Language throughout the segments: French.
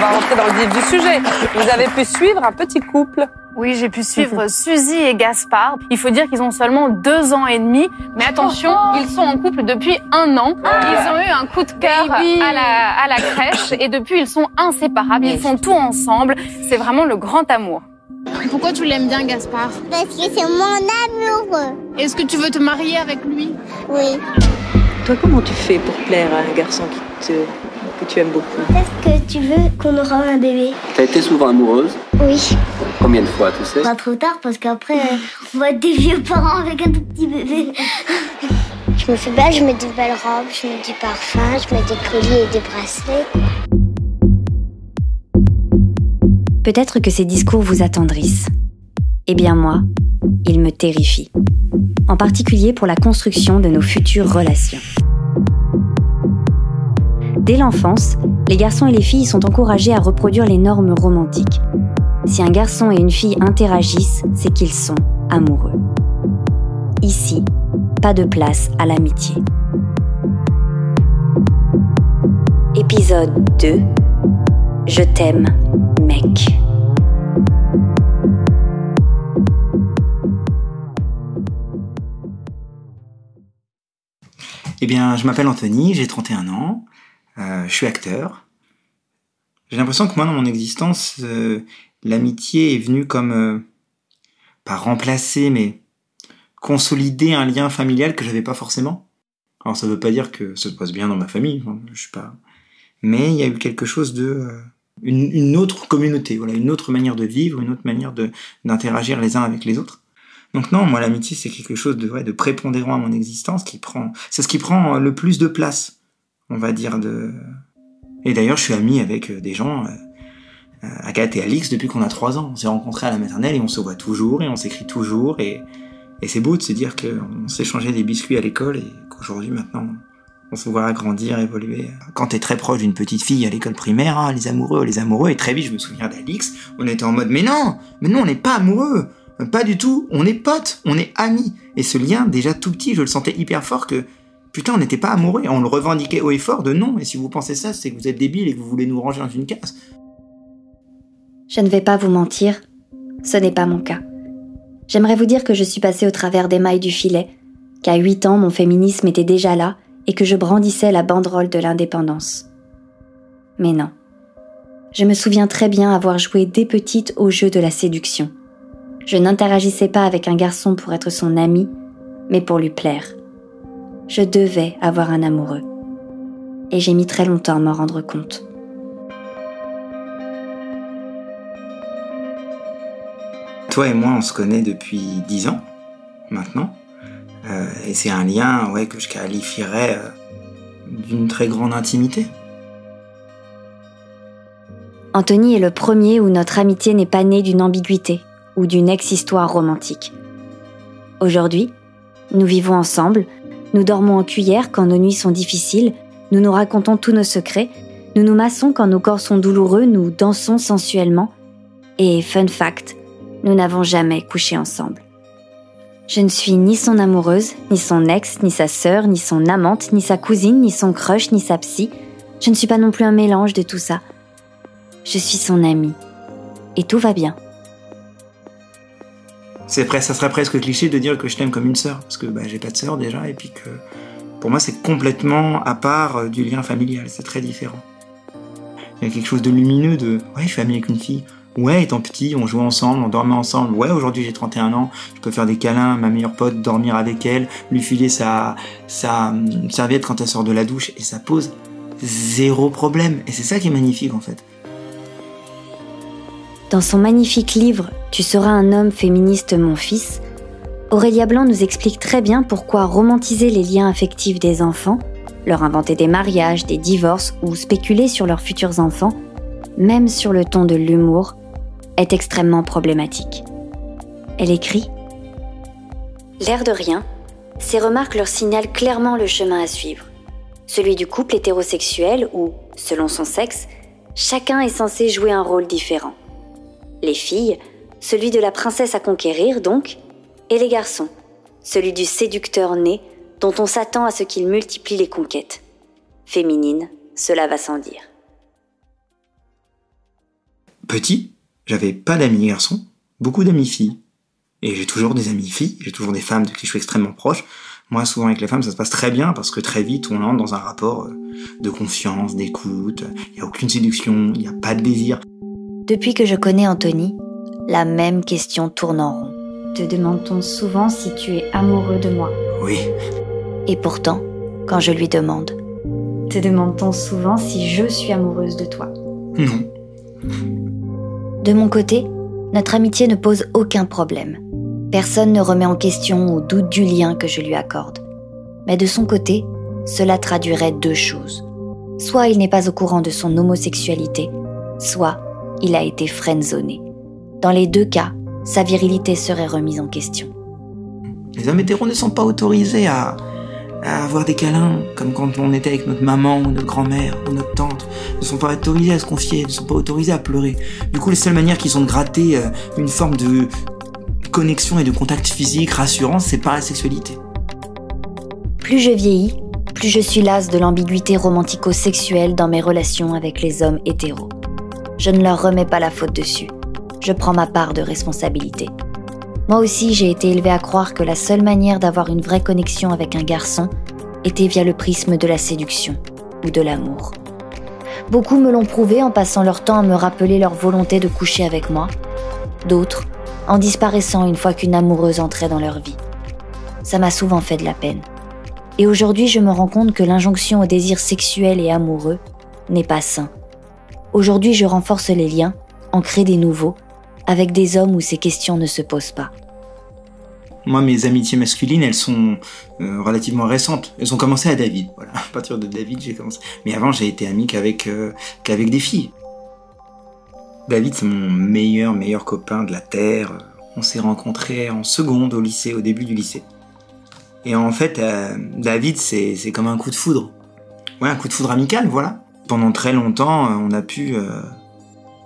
on va rentrer dans le vif du sujet. Vous avez pu suivre un petit couple. Oui, j'ai pu suivre Suzy et Gaspard. Il faut dire qu'ils ont seulement deux ans et demi. Mais attention, ils sont en couple depuis un an. Ils ont eu un coup de cœur à la, à la crèche et depuis ils sont inséparables. Ils font tout ensemble. C'est vraiment le grand amour. Pourquoi tu l'aimes bien, Gaspard? Parce que c'est mon amoureux. Est-ce que tu veux te marier avec lui? Oui. Toi, comment tu fais pour plaire à un garçon qui te, que tu aimes beaucoup Est-ce que tu veux qu'on aura un bébé? T'as été souvent amoureuse? Oui. Combien de fois, tu sais? Pas trop tard parce qu'après, on va être des vieux parents avec un tout petit bébé. Je me fais belle, je mets de belles robes, je mets du parfum, je mets des colliers et des bracelets. Peut-être que ces discours vous attendrissent. Eh bien moi, ils me terrifient. En particulier pour la construction de nos futures relations. Dès l'enfance, les garçons et les filles sont encouragés à reproduire les normes romantiques. Si un garçon et une fille interagissent, c'est qu'ils sont amoureux. Ici, pas de place à l'amitié. Épisode 2 Je t'aime, mec. Eh bien, je m'appelle Anthony, j'ai 31 ans, euh, je suis acteur. J'ai l'impression que moi, dans mon existence, euh, l'amitié est venue comme euh, pas remplacer, mais consolider un lien familial que j'avais pas forcément. Alors, ça veut pas dire que ça se passe bien dans ma famille, hein, je suis pas. Mais il y a eu quelque chose de une, autre communauté, voilà, une autre manière de vivre, une autre manière de d'interagir les uns avec les autres. Donc non, moi l'amitié c'est quelque chose de vrai, de prépondérant à mon existence qui prend, c'est ce qui prend le plus de place, on va dire de. Et d'ailleurs je suis ami avec euh, des gens, euh, euh, Agathe et Alix depuis qu'on a trois ans. On s'est rencontrés à la maternelle et on se voit toujours et on s'écrit toujours et et c'est beau de se dire qu'on s'échangeait des biscuits à l'école et qu'aujourd'hui maintenant on se voit grandir, évoluer. Quand t'es très proche d'une petite fille à l'école primaire, ah, les amoureux, les amoureux, et très vite je me souviens d'Alix, on était en mode mais non, mais non on n'est pas amoureux, pas du tout, on est potes, on est amis. Et ce lien, déjà tout petit, je le sentais hyper fort que, putain, on n'était pas amoureux. On le revendiquait haut et fort de non. Et si vous pensez ça, c'est que vous êtes débile et que vous voulez nous ranger dans une case. Je ne vais pas vous mentir, ce n'est pas mon cas. J'aimerais vous dire que je suis passée au travers des mailles du filet, qu'à 8 ans mon féminisme était déjà là et que je brandissais la banderole de l'indépendance. Mais non. Je me souviens très bien avoir joué dès petite au jeu de la séduction. Je n'interagissais pas avec un garçon pour être son ami, mais pour lui plaire. Je devais avoir un amoureux. Et j'ai mis très longtemps à m'en rendre compte. Toi et moi, on se connaît depuis 10 ans, maintenant. Euh, et c'est un lien ouais, que je qualifierais euh, d'une très grande intimité. Anthony est le premier où notre amitié n'est pas née d'une ambiguïté ou d'une ex-histoire romantique. Aujourd'hui, nous vivons ensemble, nous dormons en cuillère quand nos nuits sont difficiles, nous nous racontons tous nos secrets, nous nous massons quand nos corps sont douloureux, nous dansons sensuellement. Et fun fact, nous n'avons jamais couché ensemble. Je ne suis ni son amoureuse, ni son ex, ni sa sœur, ni son amante, ni sa cousine, ni son crush, ni sa psy. Je ne suis pas non plus un mélange de tout ça. Je suis son amie. Et tout va bien. C'est ça serait presque cliché de dire que je t'aime comme une sœur, parce que bah, j'ai pas de sœur déjà, et puis que pour moi c'est complètement à part euh, du lien familial, c'est très différent. Il y a quelque chose de lumineux de ouais, je suis ami avec une fille. Ouais, étant petit, on jouait ensemble, on dormait ensemble. Ouais, aujourd'hui j'ai 31 ans, je peux faire des câlins à ma meilleure pote, dormir avec elle, lui filer sa, sa hum, serviette quand elle sort de la douche et ça pose zéro problème. Et c'est ça qui est magnifique en fait. Dans son magnifique livre Tu seras un homme féministe, mon fils, Aurélia Blanc nous explique très bien pourquoi romantiser les liens affectifs des enfants, leur inventer des mariages, des divorces ou spéculer sur leurs futurs enfants, même sur le ton de l'humour, est extrêmement problématique. Elle écrit L'air de rien, ces remarques leur signalent clairement le chemin à suivre. Celui du couple hétérosexuel où, selon son sexe, chacun est censé jouer un rôle différent. Les filles, celui de la princesse à conquérir donc, et les garçons, celui du séducteur né dont on s'attend à ce qu'il multiplie les conquêtes. Féminine, cela va sans dire. petit, j'avais pas d'amis garçons, beaucoup d'amis filles. Et j'ai toujours des amis filles, j'ai toujours des femmes de qui je suis extrêmement proche. Moi, souvent avec les femmes, ça se passe très bien parce que très vite, on entre dans un rapport euh, de confiance, d'écoute. Il n'y a aucune séduction, il n'y a pas de désir. Depuis que je connais Anthony, la même question tourne en rond. Te demande-t-on souvent si tu es amoureux de moi? Oui. Et pourtant, quand je lui demande, te demande-t-on souvent si je suis amoureuse de toi? Non. De mon côté, notre amitié ne pose aucun problème. Personne ne remet en question ou doute du lien que je lui accorde. Mais de son côté, cela traduirait deux choses. Soit il n'est pas au courant de son homosexualité, soit il a été friendzoné. Dans les deux cas, sa virilité serait remise en question. Les hommes hétéros ne sont pas autorisés à, à avoir des câlins, comme quand on était avec notre maman ou notre grand-mère ou notre tante. Ils ne sont pas autorisés à se confier, ils ne sont pas autorisés à pleurer. Du coup, les seules manières qu'ils ont de gratter euh, une forme de connexion et de contact physique rassurant, c'est par la sexualité. Plus je vieillis, plus je suis lasse de l'ambiguïté romantico-sexuelle dans mes relations avec les hommes hétéros. Je ne leur remets pas la faute dessus. Je prends ma part de responsabilité. Moi aussi, j'ai été élevée à croire que la seule manière d'avoir une vraie connexion avec un garçon était via le prisme de la séduction ou de l'amour. Beaucoup me l'ont prouvé en passant leur temps à me rappeler leur volonté de coucher avec moi. D'autres en disparaissant une fois qu'une amoureuse entrait dans leur vie. Ça m'a souvent fait de la peine. Et aujourd'hui, je me rends compte que l'injonction au désir sexuel et amoureux n'est pas sain. Aujourd'hui, je renforce les liens, en crée des nouveaux, avec des hommes où ces questions ne se posent pas. Moi, mes amitiés masculines, elles sont euh, relativement récentes. Elles ont commencé à David. Voilà, à partir de David, j'ai commencé. Mais avant, j'ai été ami qu'avec euh, qu'avec des filles. David, c'est mon meilleur, meilleur copain de la Terre. On s'est rencontrés en seconde au lycée, au début du lycée. Et en fait, euh, David, c'est comme un coup de foudre. Ouais, un coup de foudre amical, voilà. Pendant très longtemps, euh, on a pu euh,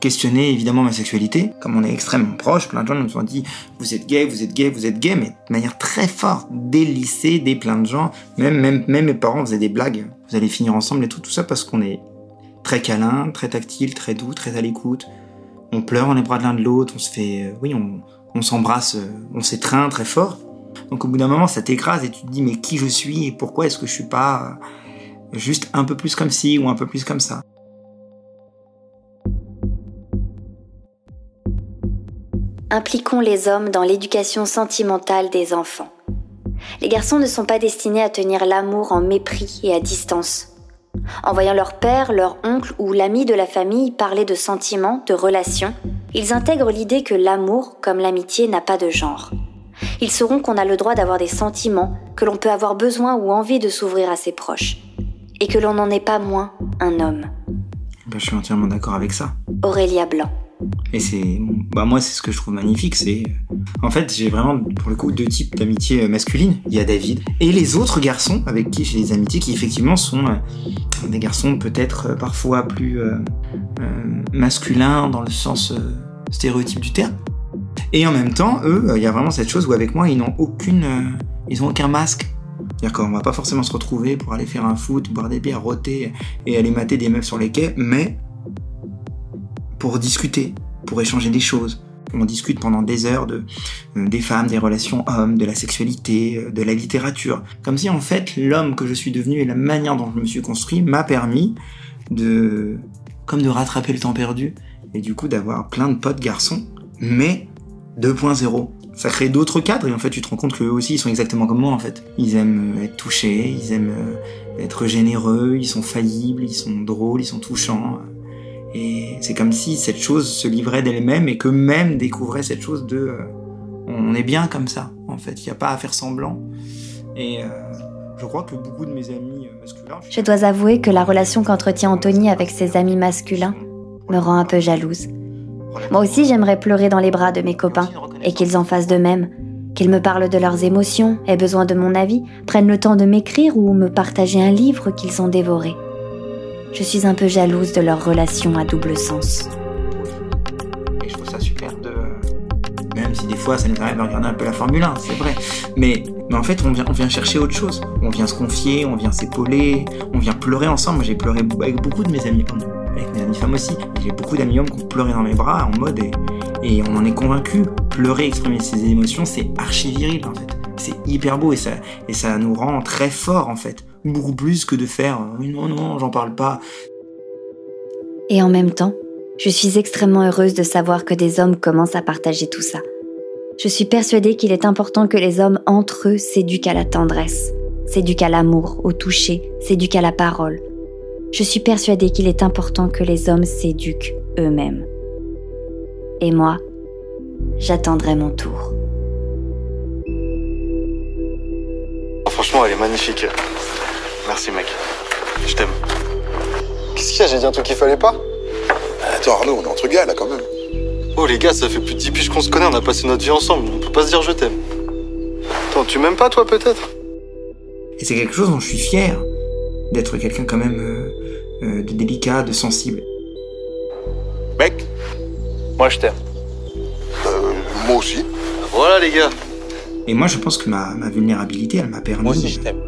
questionner évidemment ma sexualité. Comme on est extrêmement proche, plein de gens nous ont dit vous êtes gay, vous êtes gay, vous êtes gay, mais de manière très forte, dès le lycée, dès plein de gens. Même, mes parents faisaient des blagues. Vous allez finir ensemble et tout, tout ça parce qu'on est très câlin, très tactile, très doux, très à l'écoute. On pleure dans les bras de l'un de l'autre, on se fait, oui, on, on s'embrasse, on s'étreint très fort. Donc au bout d'un moment, ça t'écrase et tu te dis mais qui je suis et pourquoi est-ce que je suis pas juste un peu plus comme ci ou un peu plus comme ça. Impliquons les hommes dans l'éducation sentimentale des enfants. Les garçons ne sont pas destinés à tenir l'amour en mépris et à distance. En voyant leur père, leur oncle ou l'ami de la famille parler de sentiments, de relations, ils intègrent l'idée que l'amour, comme l'amitié, n'a pas de genre. Ils sauront qu'on a le droit d'avoir des sentiments, que l'on peut avoir besoin ou envie de s'ouvrir à ses proches, et que l'on n'en est pas moins un homme. Ben, je suis entièrement d'accord avec ça. Aurélia Blanc. Et c'est, bah moi c'est ce que je trouve magnifique, c'est, en fait j'ai vraiment pour le coup deux types d'amitié masculine. Il y a David et les autres garçons avec qui j'ai des amitiés qui effectivement sont euh, des garçons peut-être euh, parfois plus euh, masculins dans le sens stéréotype du terme. Et en même temps, eux, il y a vraiment cette chose où avec moi ils n'ont aucune, ils ont aucun masque. C'est-à-dire qu'on va pas forcément se retrouver pour aller faire un foot, boire des bières, roter et aller mater des meufs sur les quais, mais pour discuter, pour échanger des choses. On discute pendant des heures de, des femmes, des relations hommes, de la sexualité, de la littérature. Comme si en fait l'homme que je suis devenu et la manière dont je me suis construit m'a permis de, comme de rattraper le temps perdu et du coup d'avoir plein de potes garçons, mais 2.0. Ça crée d'autres cadres et en fait tu te rends compte qu'eux aussi ils sont exactement comme moi en fait. Ils aiment être touchés, ils aiment être généreux, ils sont faillibles, ils sont drôles, ils sont touchants. Et c'est comme si cette chose se livrait d'elle-même et que même découvrait cette chose de euh, on est bien comme ça en fait, il n'y a pas à faire semblant. Et euh, je crois que beaucoup de mes amis euh, masculins. Je dois avouer que la relation qu'entretient Anthony avec ses amis masculins me rend un peu jalouse. Moi aussi j'aimerais pleurer dans les bras de mes copains et qu'ils en fassent de même, qu'ils me parlent de leurs émotions, aient besoin de mon avis, prennent le temps de m'écrire ou me partager un livre qu'ils ont dévoré. Je suis un peu jalouse de leur relation à double sens. Et je trouve ça super de. Même si des fois ça nous arrive de regarder un peu la Formule 1, c'est vrai. Mais, mais en fait, on vient, on vient chercher autre chose. On vient se confier, on vient s'épauler, on vient pleurer ensemble. J'ai pleuré avec beaucoup de mes amis mes amis femmes aussi. J'ai beaucoup d'amis hommes qui ont pleuré dans mes bras en mode et, on en est convaincu. Pleurer, exprimer ses émotions, c'est archi viril en fait. C'est hyper beau et ça, et ça nous rend très forts en fait. Beaucoup plus que de faire euh, non, non, j'en parle pas. Et en même temps, je suis extrêmement heureuse de savoir que des hommes commencent à partager tout ça. Je suis persuadée qu'il est important que les hommes entre eux s'éduquent à la tendresse, s'éduquent à l'amour, au toucher, s'éduquent à la parole. Je suis persuadée qu'il est important que les hommes s'éduquent eux-mêmes. Et moi, j'attendrai mon tour. Franchement, elle est magnifique. Merci, mec. Je t'aime. Qu'est-ce qu'il y a? J'ai dit un truc qu'il fallait pas Attends, Arnaud, on est entre gars là quand même. Oh, les gars, ça fait plus de 10 piges qu'on se connaît, on a passé notre vie ensemble. On peut pas se dire je t'aime. Attends, tu m'aimes pas, toi, peut-être? Et c'est quelque chose dont je suis fier, d'être quelqu'un quand même euh, euh, de délicat, de sensible. Mec Moi, je t'aime. Euh, moi aussi. Voilà, les gars. Et moi, je pense que ma, ma vulnérabilité, elle m'a permis Moi aussi, je t'aime.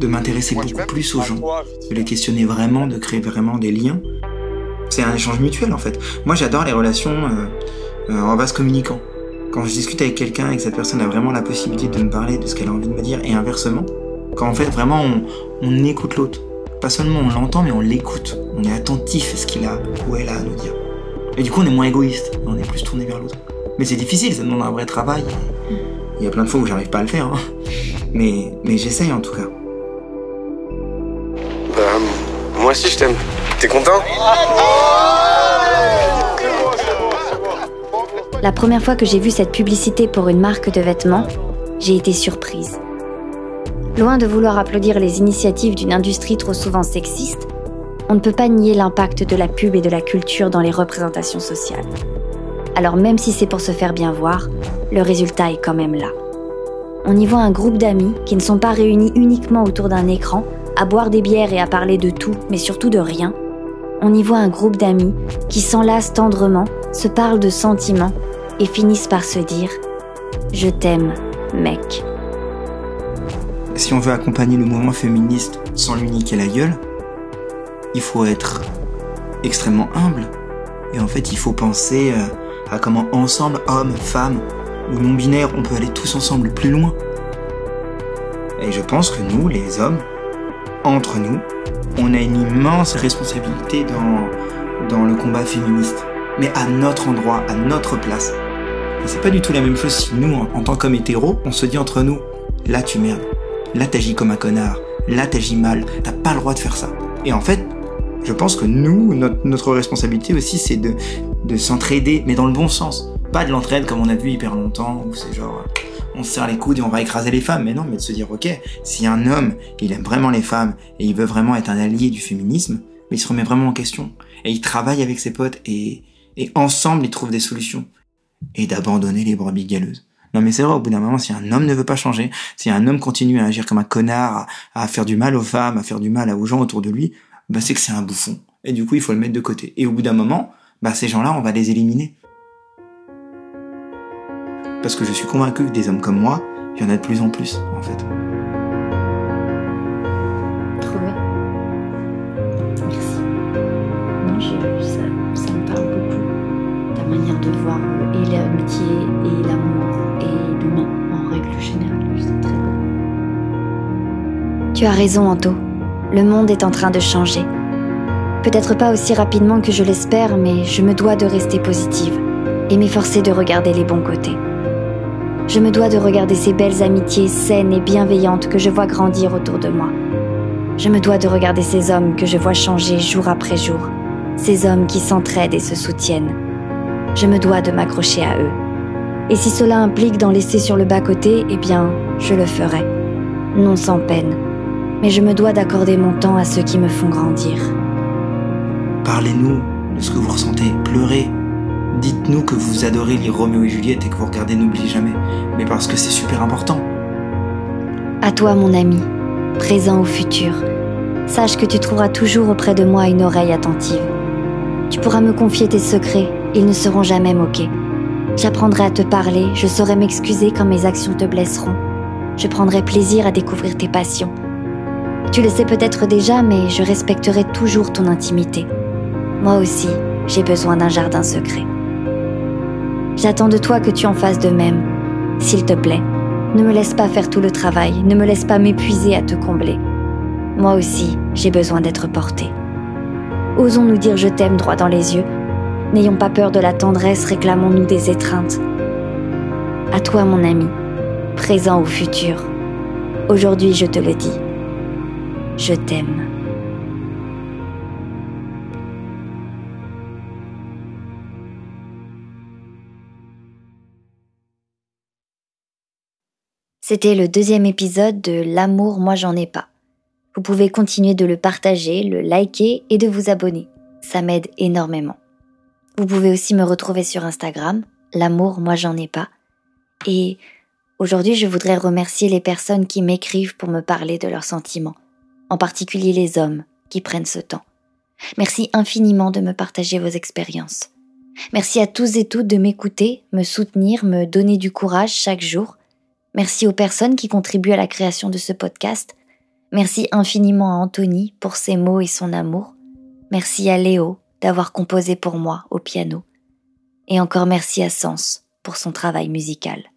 de m'intéresser beaucoup plus aux gens, de les questionner vraiment, de créer vraiment des liens. C'est un échange mutuel en fait. Moi, j'adore les relations euh, euh, en vase communicant. Quand je discute avec quelqu'un et que cette personne a vraiment la possibilité de me parler de ce qu'elle a envie de me dire, et inversement, quand en fait vraiment on, on écoute l'autre. Pas seulement on l'entend, mais on l'écoute. On est attentif à ce qu'il a ou elle a à nous dire. Et du coup, on est moins égoïste, on est plus tourné vers l'autre. Mais c'est difficile, ça demande un vrai travail. Il y a plein de fois où j'arrive pas à le faire, hein. mais, mais j'essaye en tout cas. Bah, moi aussi je t'aime. T'es content? La première fois que j'ai vu cette publicité pour une marque de vêtements, j'ai été surprise. Loin de vouloir applaudir les initiatives d'une industrie trop souvent sexiste, on ne peut pas nier l'impact de la pub et de la culture dans les représentations sociales. Alors même si c'est pour se faire bien voir, le résultat est quand même là. On y voit un groupe d'amis qui ne sont pas réunis uniquement autour d'un écran, à boire des bières et à parler de tout, mais surtout de rien. On y voit un groupe d'amis qui s'enlacent tendrement, se parlent de sentiments et finissent par se dire ⁇ Je t'aime, mec ⁇ Si on veut accompagner le mouvement féministe sans lui niquer la gueule, il faut être extrêmement humble. Et en fait, il faut penser euh, à comment ensemble, hommes, femmes ou non-binaires, on peut aller tous ensemble plus loin. Et je pense que nous, les hommes, entre nous, on a une immense responsabilité dans, dans le combat féministe. Mais à notre endroit, à notre place. Et c'est pas du tout la même chose si nous, en, en tant qu'hommes hétéros, on se dit entre nous, là tu merdes, là t'agis comme un connard, là t'agis mal, t'as pas le droit de faire ça. Et en fait, je pense que nous, notre, notre responsabilité aussi, c'est de, de s'entraider, mais dans le bon sens. Pas de l'entraide comme on a vu hyper longtemps, où c'est genre, on se serre les coudes et on va écraser les femmes. Mais non, mais de se dire, ok, si un homme, il aime vraiment les femmes et il veut vraiment être un allié du féminisme, mais il se remet vraiment en question. Et il travaille avec ses potes et, et ensemble, ils trouvent des solutions. Et d'abandonner les brebis galeuses. Non mais c'est vrai, au bout d'un moment, si un homme ne veut pas changer, si un homme continue à agir comme un connard, à, faire du mal aux femmes, à faire du mal aux gens autour de lui, bah c'est que c'est un bouffon. Et du coup, il faut le mettre de côté. Et au bout d'un moment, bah ces gens-là, on va les éliminer. Parce que je suis convaincu que des hommes comme moi, il y en a de plus en plus, en fait. Trouvé. Merci. Ça, ça me parle beaucoup. Ta manière de voir et l'amitié et l'amour Tu as raison, Anto. Le monde est en train de changer. Peut-être pas aussi rapidement que je l'espère, mais je me dois de rester positive et m'efforcer de regarder les bons côtés. Je me dois de regarder ces belles amitiés saines et bienveillantes que je vois grandir autour de moi. Je me dois de regarder ces hommes que je vois changer jour après jour, ces hommes qui s'entraident et se soutiennent. Je me dois de m'accrocher à eux. Et si cela implique d'en laisser sur le bas-côté, eh bien, je le ferai. Non sans peine. Mais je me dois d'accorder mon temps à ceux qui me font grandir. Parlez-nous de ce que vous ressentez, pleurez. Dites-nous que vous adorez lire Roméo et Juliette et que vous regardez N'oubliez jamais. Mais parce que c'est super important. À toi, mon ami, présent ou futur, sache que tu trouveras toujours auprès de moi une oreille attentive. Tu pourras me confier tes secrets, ils ne seront jamais moqués. J'apprendrai à te parler, je saurai m'excuser quand mes actions te blesseront. Je prendrai plaisir à découvrir tes passions. Tu le sais peut-être déjà, mais je respecterai toujours ton intimité. Moi aussi, j'ai besoin d'un jardin secret. J'attends de toi que tu en fasses de même. S'il te plaît, ne me laisse pas faire tout le travail, ne me laisse pas m'épuiser à te combler. Moi aussi, j'ai besoin d'être portée. Osons nous dire je t'aime droit dans les yeux. N'ayons pas peur de la tendresse, réclamons-nous des étreintes. À toi, mon ami, présent ou futur, aujourd'hui je te le dis. Je t'aime. C'était le deuxième épisode de L'amour, moi j'en ai pas. Vous pouvez continuer de le partager, le liker et de vous abonner. Ça m'aide énormément. Vous pouvez aussi me retrouver sur Instagram, L'amour, moi j'en ai pas. Et aujourd'hui, je voudrais remercier les personnes qui m'écrivent pour me parler de leurs sentiments, en particulier les hommes qui prennent ce temps. Merci infiniment de me partager vos expériences. Merci à tous et toutes de m'écouter, me soutenir, me donner du courage chaque jour Merci aux personnes qui contribuent à la création de ce podcast. Merci infiniment à Anthony pour ses mots et son amour. Merci à Léo d'avoir composé pour moi au piano. Et encore merci à Sens pour son travail musical.